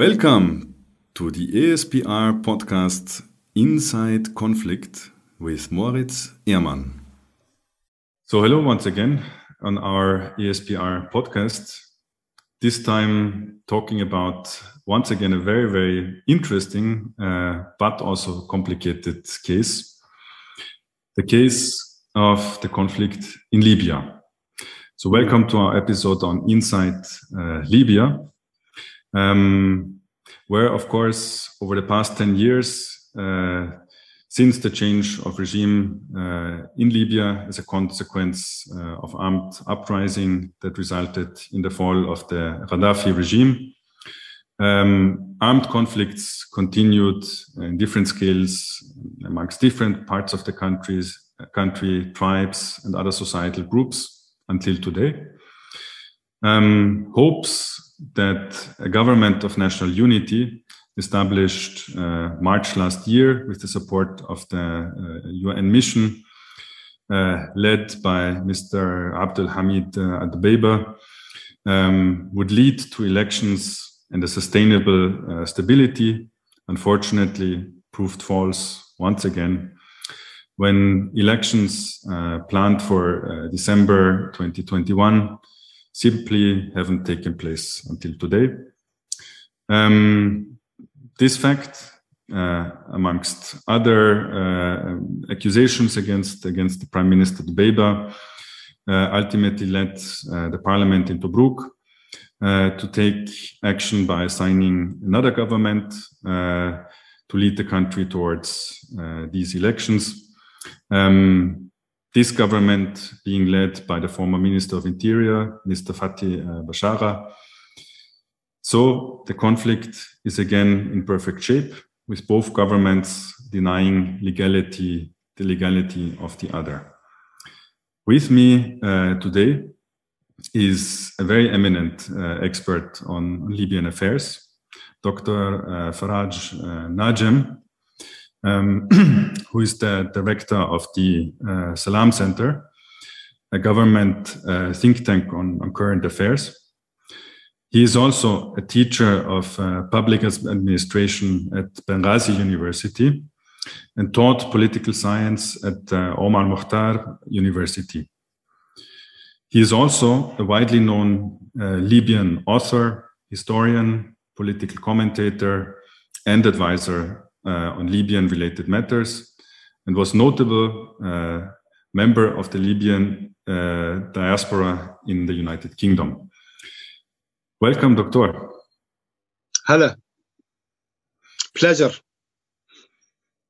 Welcome to the ASPR podcast Inside Conflict with Moritz Ehrmann. So, hello once again on our ASPR podcast. This time, talking about once again a very, very interesting uh, but also complicated case the case of the conflict in Libya. So, welcome to our episode on Inside uh, Libya um, where, of course, over the past 10 years, uh, since the change of regime uh, in Libya as a consequence uh, of armed uprising that resulted in the fall of the Gaddafi regime, um, armed conflicts continued in different scales amongst different parts of the countries, country, tribes, and other societal groups until today. Um, hopes that a government of national unity established uh, March last year with the support of the uh, UN mission uh, led by Mr. Abdel Hamid uh, Dbeibeh um, would lead to elections and a sustainable uh, stability unfortunately proved false once again when elections uh, planned for December 2021 simply haven't taken place until today. Um, this fact, uh, amongst other uh, accusations against against the Prime Minister Dbeibeh, uh, ultimately led uh, the parliament in Tobruk uh, to take action by assigning another government uh, to lead the country towards these elections. Um, this government being led by the former Minister of Interior, Mr. Fathi uh, Bashagha. So the conflict is again in perfect shape, with both governments denying legality, the legality of the other. With me uh, today is a very eminent uh, expert on Libyan affairs, Dr. Uh, Faraj uh, Najem, um, who is the director of the uh, Salam Center, a government uh, think tank on, on, current affairs. He is also a teacher of uh, public administration at Benghazi University and taught political science at uh, Omar Mukhtar University. He is also a widely known uh, Libyan author, historian, political commentator, and advisor on Libyan related matters and was notable uh, member of the Libyan uh, diaspora in the United Kingdom. Welcome, Doctor. Hello. Pleasure.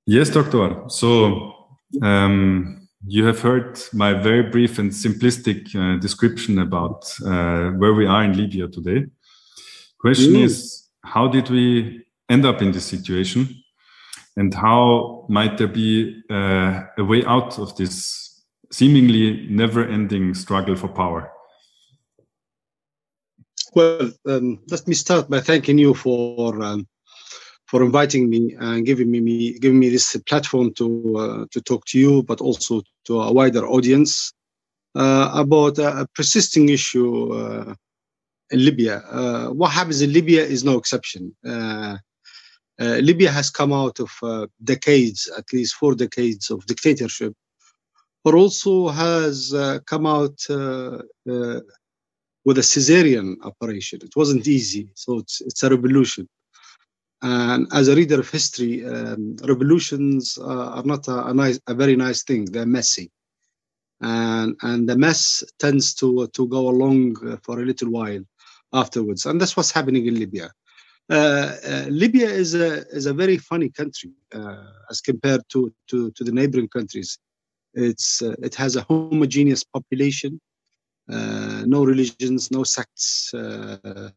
Yes, Doctor. So, um, you have heard my very brief and simplistic uh, description about uh, where we are in Libya today. Question mm. is, how did we end up in this situation? And how might there be uh, a way out of this seemingly never-ending struggle for power? Well, um, let me start by thanking you for um, for inviting me and giving me, me giving me this platform to uh, to talk to you, but also to a wider audience uh, about a, persisting issue uh, in Libya. Uh, what happens in Libya is no exception. Uh, Libya has come out of uh, decades, at least four decades of dictatorship, but also has uh, come out with a Caesarean operation. It wasn't easy, so it's, it's a revolution. And as a reader of history, um, revolutions uh, are not a, a, nice, a very nice thing. They're messy, and and the mess tends to to go along for a little while afterwards. And that's what's happening in Libya. Uh, uh, Libya is a is a very funny country uh, as compared to, to to the neighboring countries. It's it has a homogeneous population, no religions, no sects, no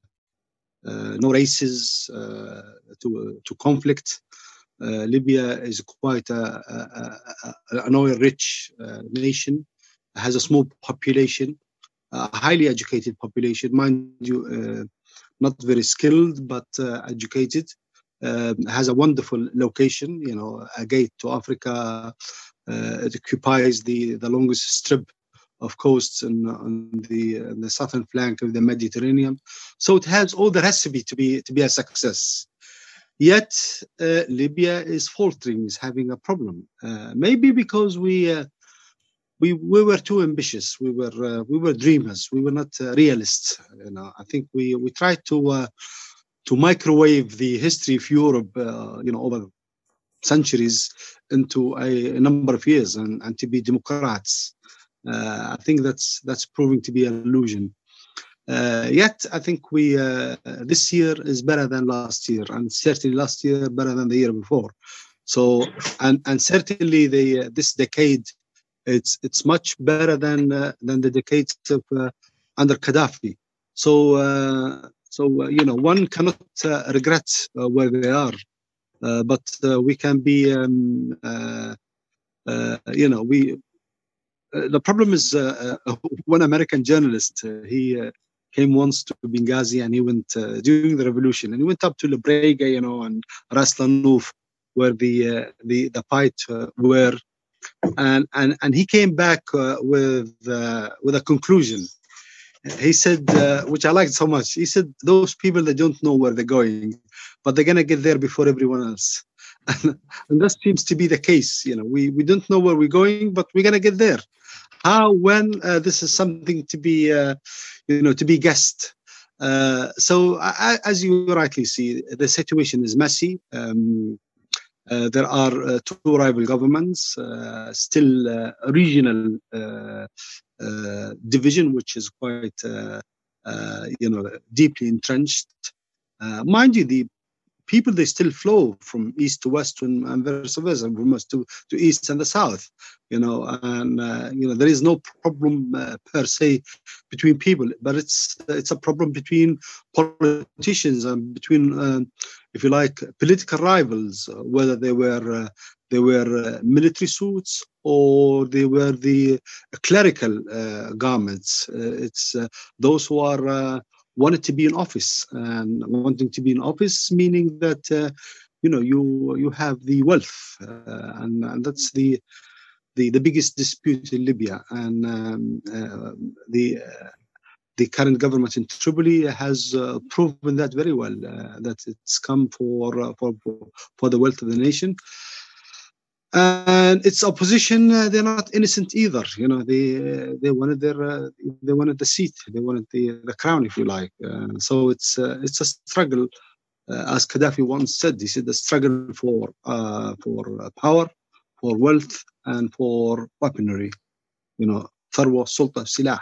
races to to conflict. Uh, Libya is quite a, a, a, an oil-rich uh, nation, has a small population, a highly educated population. Mind you, uh, not very skilled but uh, educated. Um, has a wonderful location, you know, a gate to Africa. Uh, it occupies the, the longest strip of coasts in, on the, the southern flank of the Mediterranean. So it has all the recipe to be to be a success. Yet uh, Libya is faltering, is having a problem. Uh, maybe because we uh, we we were too ambitious. We were uh, we were dreamers. We were not uh, realists. You know, I think we we tried to to microwave the history of Europe. you know, over centuries into a, a number of years and, and to be democrats. Uh, I think that's that's proving to be an illusion. Uh, yet I think we uh, this year is better than last year, and certainly last year better than the year before. So and and certainly the this decade, it's it's much better than uh, than the decades of uh, under Gaddafi. So uh, so you know one cannot regret where they are uh, but uh, we can be, um, uh, you know, we. the problem is one American journalist. he came once to Benghazi and he went during the revolution and he went up to La Brega, you know, and Ras Lanuf, where the the the fight were and and and he came back uh, with uh, with a conclusion. He said, uh, which I liked so much. He said, "Those people that don't know where they're going, but they're gonna get there before everyone else. And, that seems to be the case. You know, we we don't know where we're going, but we're gonna get there. How, when, uh, this is something to be, uh, you know, to be guessed. Uh, so, I, as you rightly see, the situation is messy. Um, there are uh, two rival governments, uh, still uh, regional uh, division, which is quite, you know, deeply entrenched. mind you, the people they still flow from east to west and, and vice versa, from west to, to east and the south. You know, and uh, you know there is no problem uh, per se between people, but it's it's a problem between politicians and between, uh, if you like, political rivals, uh, whether they were uh, they were uh, military suits or they were the clerical garments. it's those who are wanted to be in office and wanting to be in office meaning that uh, you know you you have the wealth uh, and, and, that's the the the biggest dispute in Libya. And um, uh, the uh, the current government in Tripoli has uh, proven that very well uh, that it's come for, for for the wealth of the nation and its opposition uh, they're not innocent either you know they uh, they wanted their uh, they wanted the seat they wanted the, the crown if you like. Uh, so it's uh, it's a struggle uh, as gaddafi once said he said the struggle for for power for wealth and for weaponry you know tharwa sulta silah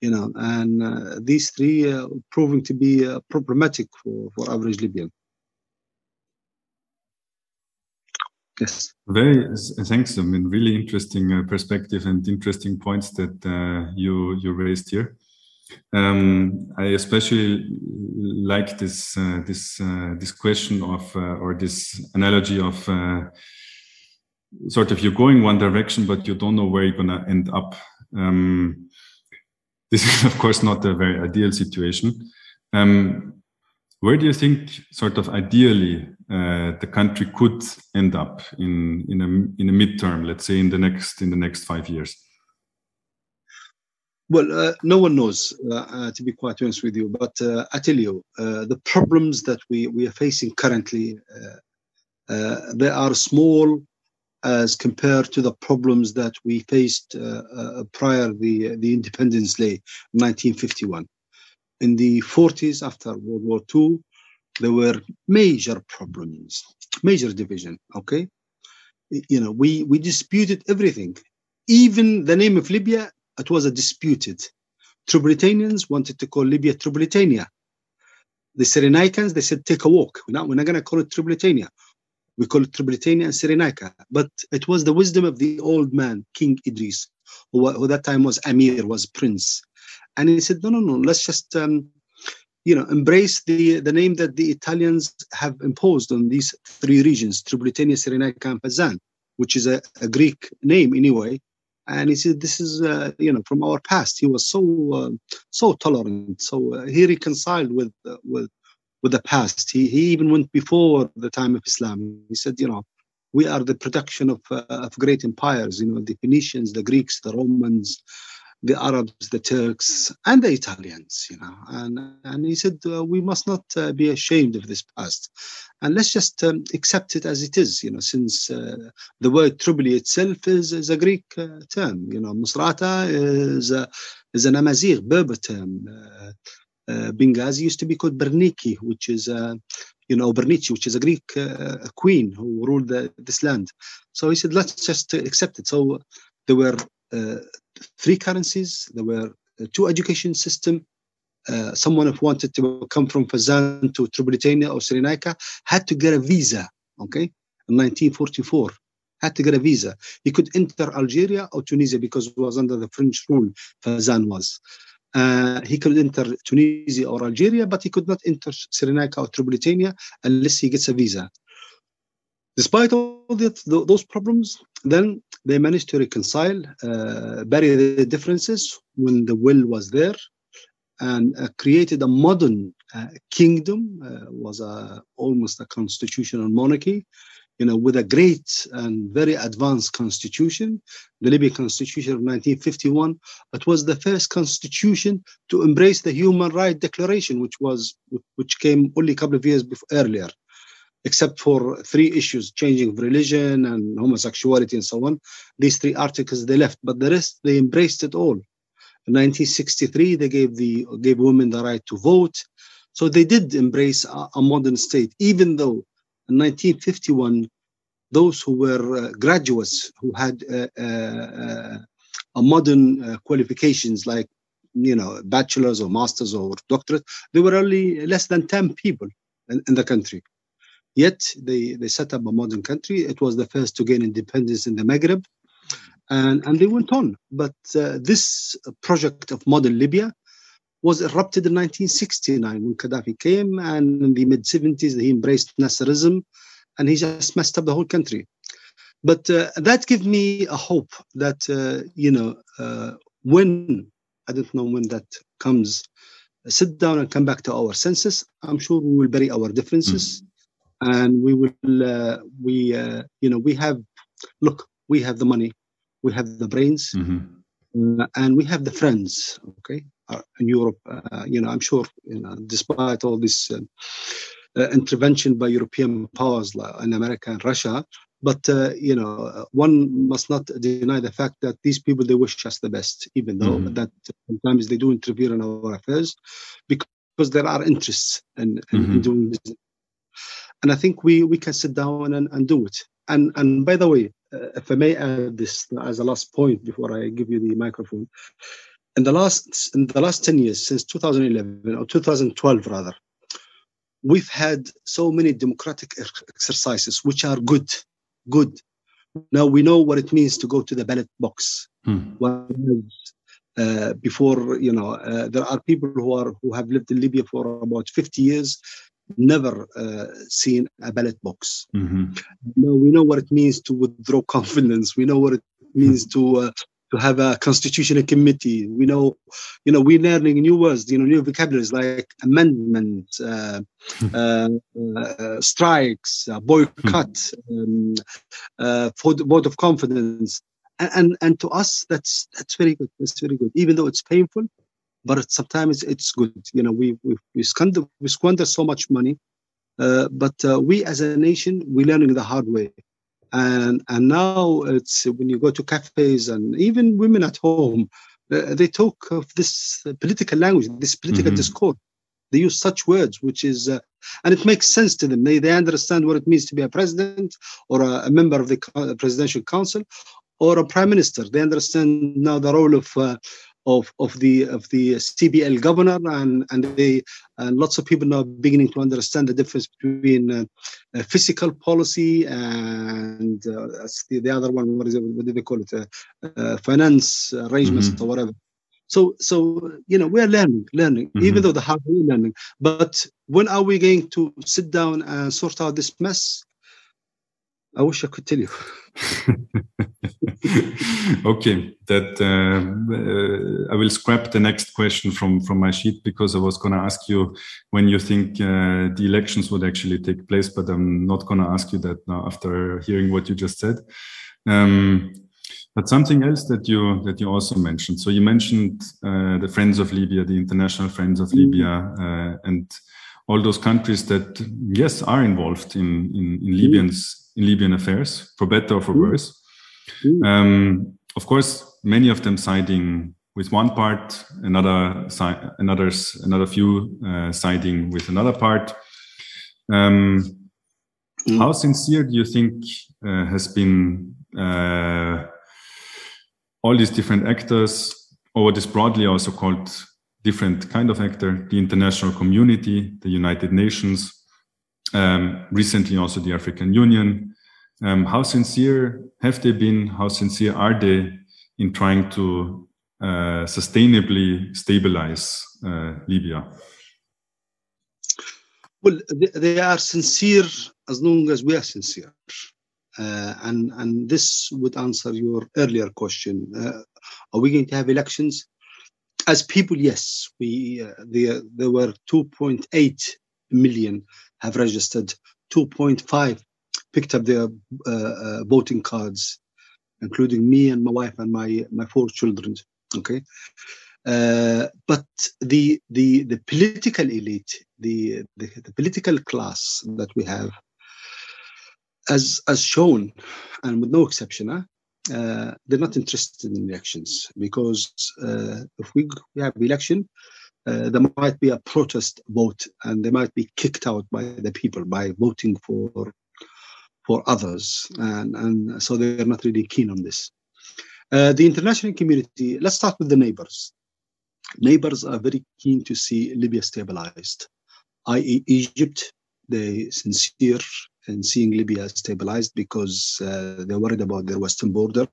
you know. And these three proving to be problematic for, for average libyan. Yes. Very thanks. I mean, really interesting uh, perspective and interesting points that uh, you you raised here. Um, I especially like this uh, this uh, this question of uh, or this analogy of uh, sort of you're going one direction, but you don't know where you're gonna end up. Um, this is of course not a very ideal situation. Um, where do you think, sort of ideally, uh, the country could end up in in a in a midterm, let's say in the next in the next five years? Well, uh, no one knows, uh, uh to be quite honest with you. But uh, I tell you, the problems that we we are facing currently, they are small as compared to the problems that we faced prior the the Independence Day, 1951 in the 40s after World War II, there were major problems, major division. Okay, you know, we we disputed everything, even the name of Libya. It was a disputed. Tripolitanians wanted to call Libya Tripolitania. The Cyrenaicans they said take a walk. We're not we're not going to call it Tripolitania. We call it Tripolitania and Cyrenaica. But it was the wisdom of the old man, King Idris, who, who that time was Amir, was prince and he said, no, no, no, let's just, um, you know, embrace the, the name that the Italians have imposed on these three regions, Tripolitania, Cyrenaica, and Fezzan, which is a, a, Greek name anyway. And he said, this is, uh, you know, from our past. He was so, uh, so tolerant. So uh, he reconciled with, uh, with, with the past. He, he even went before the time of Islam. He said, you know, we are the production of, uh, of great empires, you know, the Phoenicians, the Greeks, the Romans, the Arabs, the Turks, and the Italians, you know. And, and he said, uh, we must not uh, be ashamed of this past. And let's just um, accept it as it is, you know, since uh, the word Tripoli itself is, is a Greek uh, term, you know, Misrata is, a, is an Amazigh Berber term. Uh, uh, Benghazi used to be called Berniki, which is, you know, Bernici, which is a Greek queen who ruled the, this land. So he said, let's just accept it. So there were three currencies. There were two education system. Uh, someone who wanted to come from Fezzan to Tripolitania or Cyrenaica had to get a visa. Okay, in 1944, had to get a visa. He could enter Algeria or Tunisia because it was under the French rule. Fezzan was. Uh, he could enter Tunisia or Algeria, but he could not enter Cyrenaica or Tripolitania unless he gets a visa. Despite all those problems, then they managed to reconcile, uh, bury the differences when the will was there, and uh, created a modern uh, kingdom. Uh, was a, almost a constitutional monarchy, you know, with a great and very advanced constitution, the Libyan Constitution of 1951. It was the first constitution to embrace the Human Rights Declaration, which was which came only a couple of years before, earlier except for three issues changing of religion and homosexuality and so on these three articles they left but the rest they embraced it all. In 1963 they gave the gave women the right to vote. So they did embrace a, a modern state even though in 1951 those who were uh, graduates who had uh, uh, a modern uh, qualifications like you know bachelors or masters or doctorate there were only less than 10 people in, in the country Yet they, they set up a modern country. It was the first to gain independence in the Maghreb. And, and they went on. But uh, this project of modern Libya was erupted in 1969 when Gaddafi came. And in the mid 70s, he embraced Nasserism and he just messed up the whole country. But uh, that gave me a hope that, uh, you know, uh, when, I don't know when that comes, sit down and come back to our senses, I'm sure we will bury our differences. Mm and we will uh, we uh, you know we have look we have the money we have the brains mm-hmm. uh, and we have the friends okay uh, in europe uh, you know i'm sure you know despite all this uh, intervention by european powers like in america and russia but you know one must not deny the fact that these people they wish us the best even though mm-hmm. that sometimes they do interfere in our affairs because there are interests in, in, mm-hmm. in doing business and I think we we can sit down and, and do it. And and by the way, uh, if I may add this as a last point before I give you the microphone, in the last in the last ten years, since 2011 or 2012 rather, we've had so many democratic exercises which are good, good. Now we know what it means to go to the ballot box. Hmm. Uh, before you know, uh, there are people who are who have lived in Libya for about 50 years never uh, seen a ballot box. Mm-hmm. Now we know what it means to withdraw confidence. We know what it means to uh, to have a constitutional committee. We know, you know, we're learning new words, you know, new vocabularies like amendment, uh, uh, uh, strikes, boycott, um, vote of confidence, and, and and to us that's that's very good. That's very good, even though it's painful but sometimes it's good. You know, we we, we squander we squander so much money, uh, but uh, we as a nation we're learning the hard way, and and now it's when you go to cafes and even women at home, uh, they talk of this political language, this political mm-hmm. discourse. They use such words, which is, uh, and it makes sense to them. They they understand what it means to be a president or a, a member of the presidential council or a prime minister. They understand now the role of uh, of, of the of the CBL governor, and and they and lots of people now beginning to understand the difference between uh, uh, fiscal policy and uh, the, the other one. What is it? What do they call it? Uh, uh, finance arrangements mm-hmm. or whatever. So so you know we are learning, learning, mm-hmm. even though the hard way learning. But when are we going to sit down and sort out this mess? I wish I could tell you. okay, that uh, uh, I will scrap the next question from from my sheet because I was going to ask you when you think uh, the elections would actually take place, but I'm not going to ask you that now after hearing what you just said. Um, But something else that you that you also mentioned. So you mentioned uh, the Friends of Libya, the International Friends of mm. Libya, uh, and all those countries that yes are involved in in, in Libyans in Libyan affairs, for better or for mm. worse. Mm. Um, of course, many of them siding with one part, another another's another few uh, siding with another part. Um, mm. How sincere do you think uh, has been uh, all these different actors, or what is broadly also called different kind of actor, the international community, the United Nations, um, recently also the African Union. Um, how sincere have they been? How sincere are they in trying to uh, sustainably stabilize uh, Libya? Well, they are sincere as long as we are sincere. Uh, and and this would answer your earlier question. Uh, are we going to have elections? As people, yes. We uh, there there were 2.8 million have registered. 2.5 picked up their uh, uh, voting cards, including me and my wife and my my four children. Okay. Uh, but the the the political elite, the, the, the political class that we have, as as shown, and with no exception, huh, uh, they're not interested in elections because uh, if we, we have election, uh, there might be a protest vote and they might be kicked out by the people by voting for for others, and and so they're not really keen on this. Uh, the international community. Let's start with the neighbors. Neighbors are very keen to see Libya stabilized, i.e., Egypt. They sincere in seeing Libya stabilized because uh, they're worried about their western border.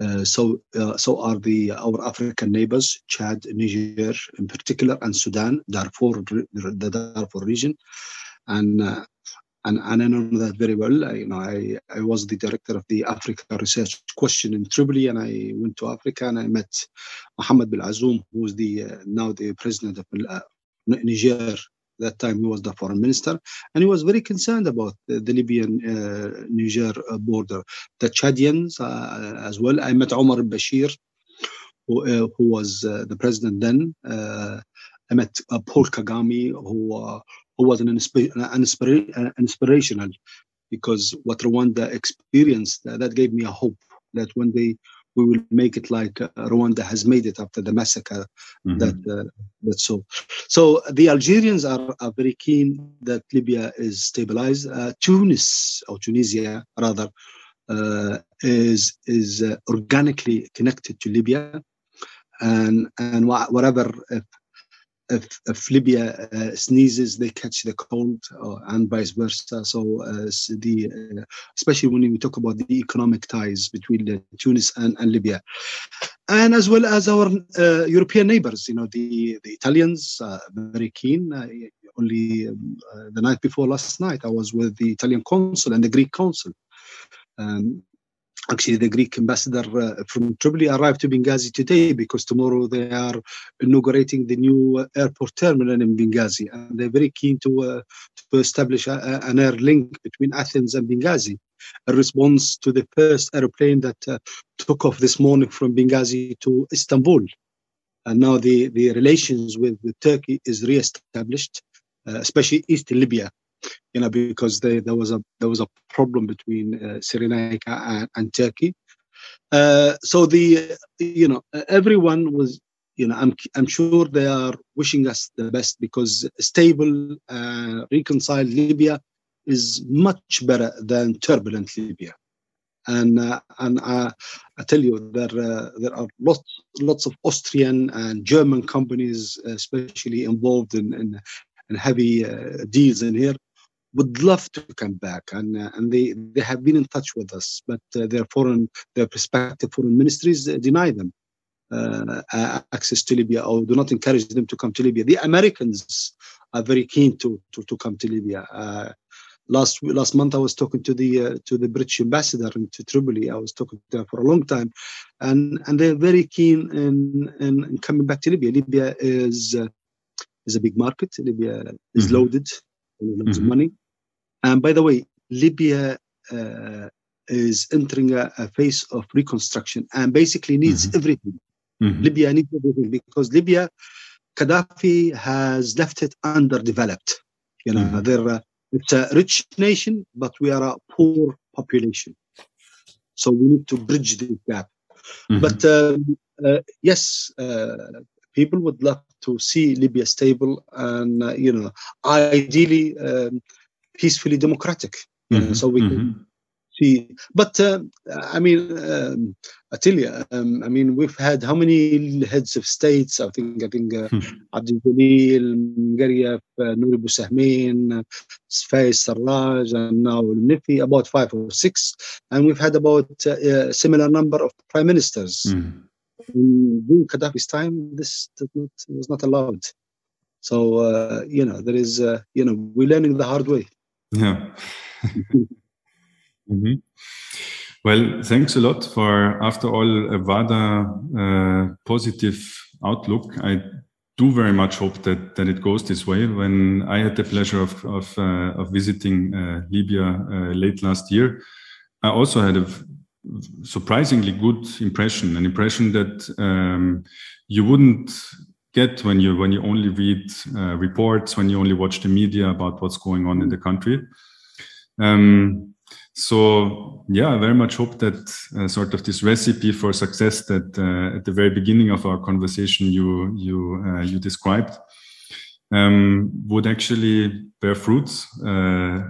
Uh, so, uh, so are the our African neighbors, Chad, Niger, in particular, and Sudan, Darfur, the Darfur region, and uh, and, and I know that very well. I, you know, I, I was the director of the Africa Research Question in Tripoli, and I went to Africa and I met Mohammed Bil Azoum, who is the uh, now the president of uh, Niger that time he was the foreign minister, and he was very concerned about the, the Libyan uh, Niger uh, border. The Chadians uh, as well. I met Omar Bashir, who, uh, who was the president then. I met Paul Kagame, who who was an, an, inspira- an inspirational, because what Rwanda experienced that gave me a hope that one day we will make it like uh, Rwanda has made it after the massacre mm-hmm. that uh, that so so the Algerians are, are very keen that Libya is stabilized. Uh, Tunis or Tunisia rather uh, is is uh, organically connected to Libya. And and wh- whatever if if, Libya uh, sneezes, they catch the cold, uh, and vice versa. So, uh, the uh, especially when we talk about the economic ties between Tunis and, and Libya, and as well as our uh, European neighbors, you know, the the Italians very keen. only um, the night before last night, I was with the Italian consul and the Greek consul. Um, actually the Greek ambassador uh, from Tripoli arrived to Benghazi today because tomorrow they are inaugurating the new airport terminal in Benghazi and they're very keen to uh, to establish a, a, an air link between Athens and Benghazi. A response to the first aeroplane that uh, took off this morning from Benghazi to Istanbul. And now the the relations with, with Turkey is re-established uh, especially East Libya you know, because they, there was a there was a problem between uh, and, and Turkey. Uh, so the you know everyone was you know I'm I'm sure they are wishing us the best because stable, uh, reconciled Libya is much better than turbulent Libya. And uh, and uh, I tell you there uh, there are lots lots of Austrian and German companies especially involved in in, in heavy uh, deals in here would love to come back, and uh, and they they have been in touch with us, but uh, their foreign their prospective foreign ministries uh, deny them uh, access to Libya or do not encourage them to come to Libya. The Americans are very keen to to, to come to Libya. Uh, last last month, I was talking to the uh, to the British ambassador to Tripoli. I was talking to her for a long time, and and they're very keen in in, in coming back to Libya. Libya is is a big market. Libya is mm-hmm. loaded, loads mm-hmm. of money. And by the way, Libya uh, is entering a, a phase of reconstruction and basically needs Mhm. everything. Mhm. Libya needs everything because Libya, Gaddafi has left it underdeveloped. You know, Mhm. they're uh, it's a rich nation, but we are a poor population. So we need to bridge the gap. Mhm. But um, uh, yes, uh, people would love to see Libya stable and uh, you know, ideally um, peacefully democratic. Mhm. so we can Mhm. see. But uh, I mean, um, I um, I mean, we've had how many heads of states? I think I think uh, Hmm. Abdul Jalil, Magariaf, uh, Nouri Boussahmin, Faiz Sarraj, and now Nifi, about five or six. And we've had about uh, a similar number of prime ministers. Mhm. In during Gaddafi's time, this not, was not allowed. So, uh, you know, there is, uh, you know, we're learning the hard way. Yeah. Mhm. Well, thanks a lot for, after all, a rather uh, positive outlook. I do very much hope that, that it goes this way. When I had the pleasure of, of, uh, of visiting uh, Libya uh, late last year, I also had a surprisingly good impression, an impression that um, you wouldn't get when you when you only read uh, reports, when you only watch the media about what's going on in the country. Um, so yeah, I very much hope that uh, sort of this recipe for success that uh, at the very beginning of our conversation you you uh, you described um, would actually bear fruits, uh,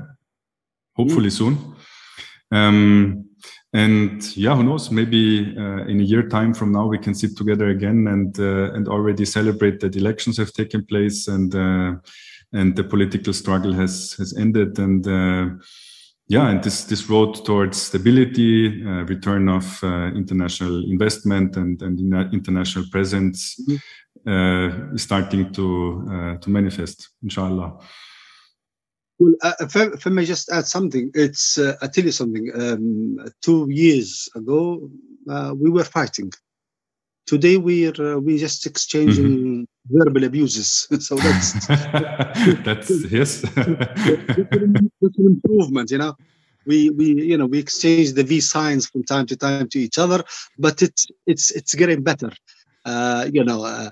hopefully soon. Um, and yeah, who knows? Maybe uh, in a year time from now we can sit together again and uh, and already celebrate that elections have taken place and uh, and the political struggle has has ended and uh, yeah, and this this road towards stability, uh, return of uh, international investment and and in- international presence uh, is starting to uh, to manifest. Inshallah. Well, uh, if, I, if I may just add something, it's uh, I tell you something. Um, two years ago, uh, we were fighting. Today we're uh, we just exchanging verbal abuses. so that's That's yes. that's an improvement. You know, we we you know we exchange the V signs from time to time to each other, but it's it's it's getting better. Uh, you know, uh,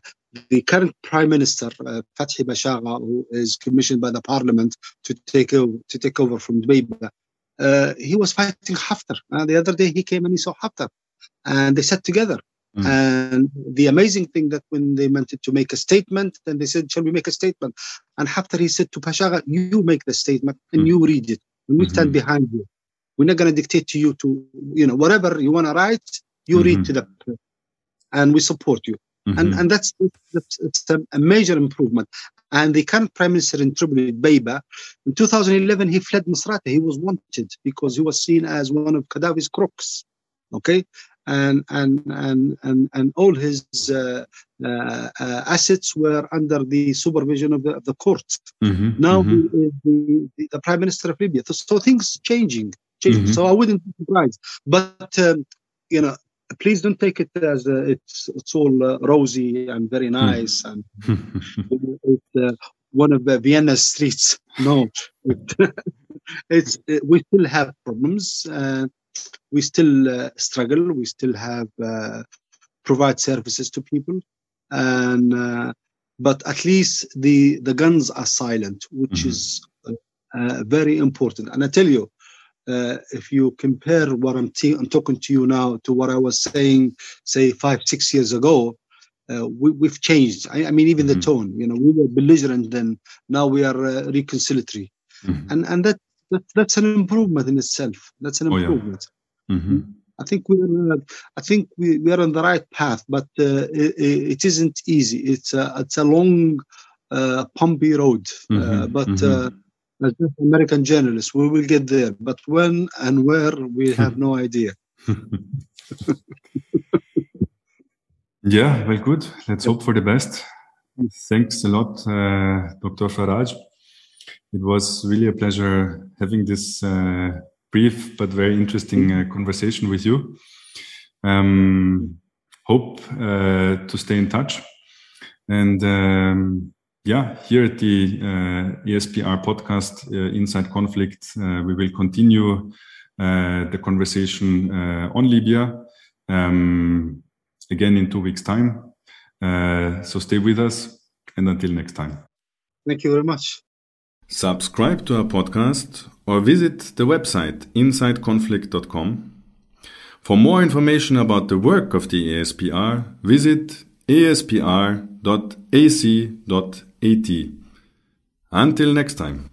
the current prime minister uh, Fathi Bashagha, who is commissioned by the parliament to take over to take over from Dbeiba, uh, he was fighting Haftar. Uh, the other day he came and he saw Haftar, and they sat together. Mm. And the amazing thing that when they wanted to make a statement, then they said, "Shall we make a statement?" And Haftar he said to Bashagha, "You make the statement and Mm. you read it, and we stand Mhm. behind you. We're not going to dictate to you to, you know, whatever you want to write, you read Mhm. to the, and we support you." And Mhm. and that's, that's it's a, major improvement. And the current prime minister in Tripoli, Beiba, in 2011 he fled Misrata. He was wanted because he was seen as one of Gaddafi's crooks. Okay, and and and and and all his uh, uh, uh, assets were under the supervision of the, of the court. Mhm. Now Mhm. he is the, the, the prime minister of Libya. So, so things changing, changing. Mhm. So I wouldn't be surprised. But um, you know, please don't take it as uh, it's it's all uh, rosy and very nice and it's uh, one of the Vienna streets. No, it, it's it, we still have problems. Uh, we still uh, struggle. We still have uh, provide services to people, and uh, but at least the the guns are silent, which Mhm. is uh, uh, very important. And I tell you, uh, if you compare what I'm, te- I'm talking to you now to what I was saying, say five six years ago, uh, we, we've changed. I, I mean, even the Mhm. tone. You know, we were belligerent then. Now we are uh, reconciliatory, Mhm. and and that, that that's an improvement in itself. That's an Oh, yeah. improvement. Mhm. I think we're uh, I think we, we are on the right path, but uh, it, it isn't easy. It's a it's a long, uh, bumpy road. Uh, Mhm. but Mhm. uh, as just American journalists, we will get there. But when and where, we have no idea. yeah, well, good. Let's hope for the best. Thanks a lot, uh, Dr. Faraj. It was really a pleasure having this uh, brief but very interesting uh, conversation with you. Um, hope uh, to stay in touch. And um, yeah, here at the uh, ASPR podcast, uh, Inside Conflict, uh, we will continue uh, the conversation uh, on Libya um, again in two weeks' time. Uh, so stay with us, and until next time. Thank you very much. Subscribe to our podcast or visit the website insideconflict.com. For more information about the work of the ASPR, visit aspr.ac.at. Until next time.